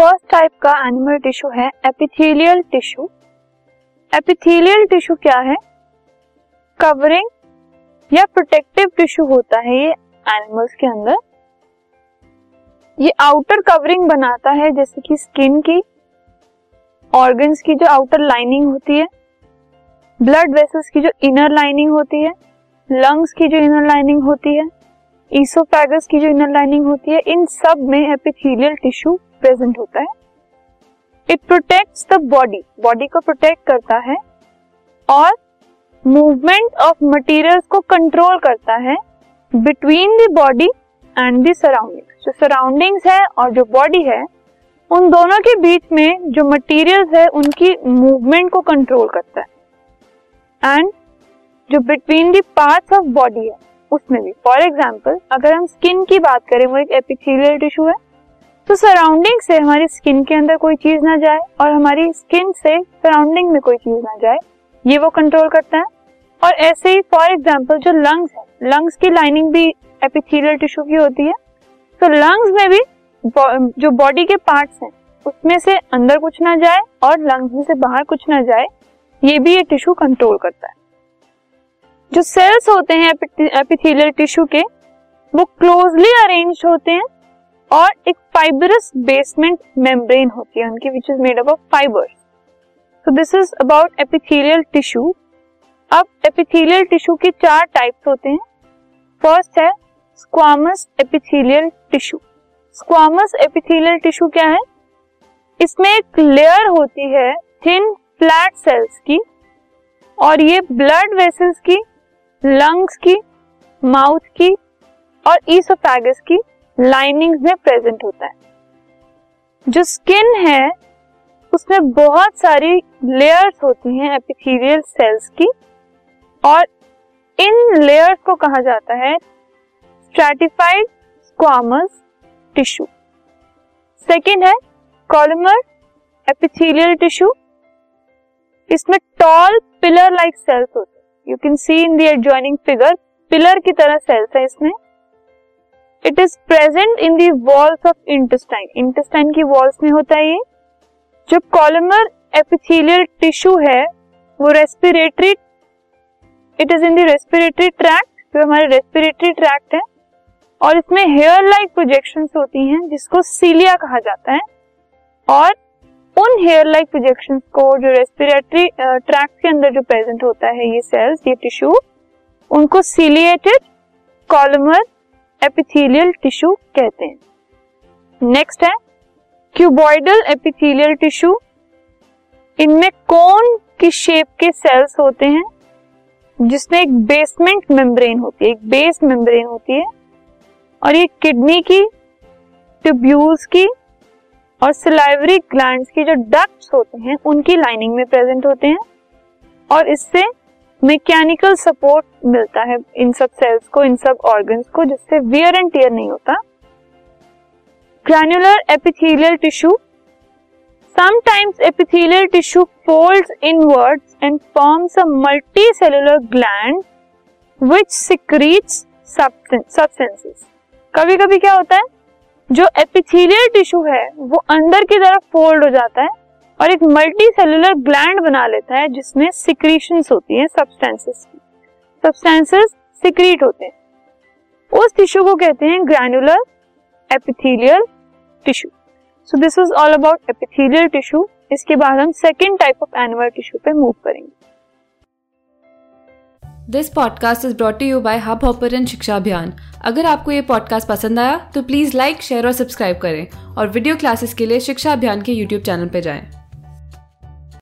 First type का animal tissue है epithelial tissue epithelial tissue क्या है? कवरिंग या प्रोटेक्टिव टिश्यू होता है ये एनिमल्स के अंदर. ये आउटर कवरिंग बनाता है जैसे कि स्किन की ऑर्गन्स की जो आउटर लाइनिंग होती है ब्लड वेसल्स की जो इनर लाइनिंग होती है लंग्स की जो इनर लाइनिंग होती है ईसोफेगस की जो इनर लाइनिंग होती है, इन सब में एपिथेलियल टिश्यू प्रेजेंट होता है। It protects the body body को प्रोटेक्ट करता है और मूवमेंट ऑफ़ मटेरियल्स को कंट्रोल करता है between the body and the surroundings जो सराउंडिंग्स है और जो बॉडी है, उन दोनों के बीच में जो मटेरियल्स है, उनकी मूवमेंट को कंट्रोल करता है। एंड जो between the parts of body है, उसमें भी। फॉर एग्ज़ाम्पल अगर हम स्किन की बात करें, वो एक एपिथेलियल टिश्यू है। तो सराउंडिंग से हमारी स्किन के अंदर कोई चीज़ ना जाए और हमारी स्किन से सराउंडिंग में कोई चीज़ ना जाए, ये वो कंट्रोल करता है। और ऐसे ही फॉर एग्ज़ाम्पल जो लंग्स है लंग्स की लाइनिंग भी एपिथेलियल टिश्यू की होती है। तो लंग्स में भी जो बॉडी के पार्ट्स हैं, उसमें से अंदर कुछ ना जाए और लंग्स में से बाहर कुछ ना जाए, ये भी ये टिश्यू कंट्रोल करता है। जो सेल्स होते हैं एपिथेलियल टिश्यू के, वो क्लोजली अरेंज होते हैं और एक फाइबरस बेसमेंट मेम्ब्रेन होती है उनकी which is made up of fibres so this is about epithelial tissue अब एपिथेलियल टिश्यू के चार टाइप्स होते हैं। फ़र्स्ट है squamous epithelial tissue squamous epithelial tissue क्या है? इसमें एक लेयर होती है थिन फ्लैट सेल्स की, और ये ब्लड वेसल्स की लंग्स की माउथ की, और ईसोफेगस की। लाइनिंग्स में प्रेजेंट होता है। जो स्किन है, उसमें बहुत सारी लेयर्स होती हैं एपिथेलियल सेल्स की और इन लेयर्स को कहा जाता है स्ट्रेटिफाइड स्क्वामस टिश्यू सेकेंड है कॉलमर एपिथेलियल टिश्यू इसमें टॉल पिलर लाइक सेल्स होते हैं। You can see in the adjoining figure pillar की तरह सेल्स है इसमें। It is present in the walls of intestine intestine की वॉल्स में होता है ये। जो कॉलमर एपिथेलियल टिश्यू है, वो respiratory it is in the respiratory tract जो हमारे रेस्पिरेटरी ट्रैक्ट है, और इसमें हेयर लाइक प्रोजेक्शन होती हैं, जिसको सीलिया कहा जाता है, और उन हेयर लाइक प्रोजेक्शन को जो रेस्पिरेटरी ट्रैक्ट के अंदर जो प्रेजेंट होता है ये सेल्स ये टिश्यू उनको सीलिएटेड कॉलमर एपिथेलियल टिश्यू कहते हैं। नेक्स्ट है, क्यूबॉइडल एपिथेलियल टिश्यू। इनमें कौन की शेप के सेल्स होते हैं? जिसमें एक बेसमेंट मेम्ब्रेन होती है, एक बेस मेम्ब्रेन होती है। और ये किडनी की ट्यूब्यूल्स की और सिलाइवरी ग्लैंड्स की जो डक्ट्स होते हैं, उनकी लाइनिंग में प्रेजेंट होते हैं। और इससे मैकेनिकल सपोर्ट मिलता है इन सब सेल्स को, इन सब ऑर्गन्स को, जिससे वियर एंड टीयर नहीं होता। Granular epithelial tissue sometimes epithelial tissue folds inwards and forms a multicellular gland which secretes substances कभी कभी क्या होता है? जो एपिथेलियल टिश्यू है, वो अंदर की तरफ़ फोल्ड हो जाता है और एक मल्टी सेलुलर ग्लैंड बना लेता है, जिसमें सिक्रीशन होती है सब्सटेंसेस की। सब्सटेंसेस सिक्रीट होते हैं। उस टिश्यू को कहते हैं granular epithelial tissue so this is all about epithelial tissue इसके बाद हम second type of animal tissue पे मूव करेंगे। This podcast is brought you by hub hopper शिक्षा अभियान अगर आपको ये पॉडकास्ट पसंद आया तो प्लीज़ लाइक शेयर और सब्सक्राइब करें। और वीडियो क्लासेस के लिए शिक्षा अभियान के यूट्यूब चैनल पर जाएँ।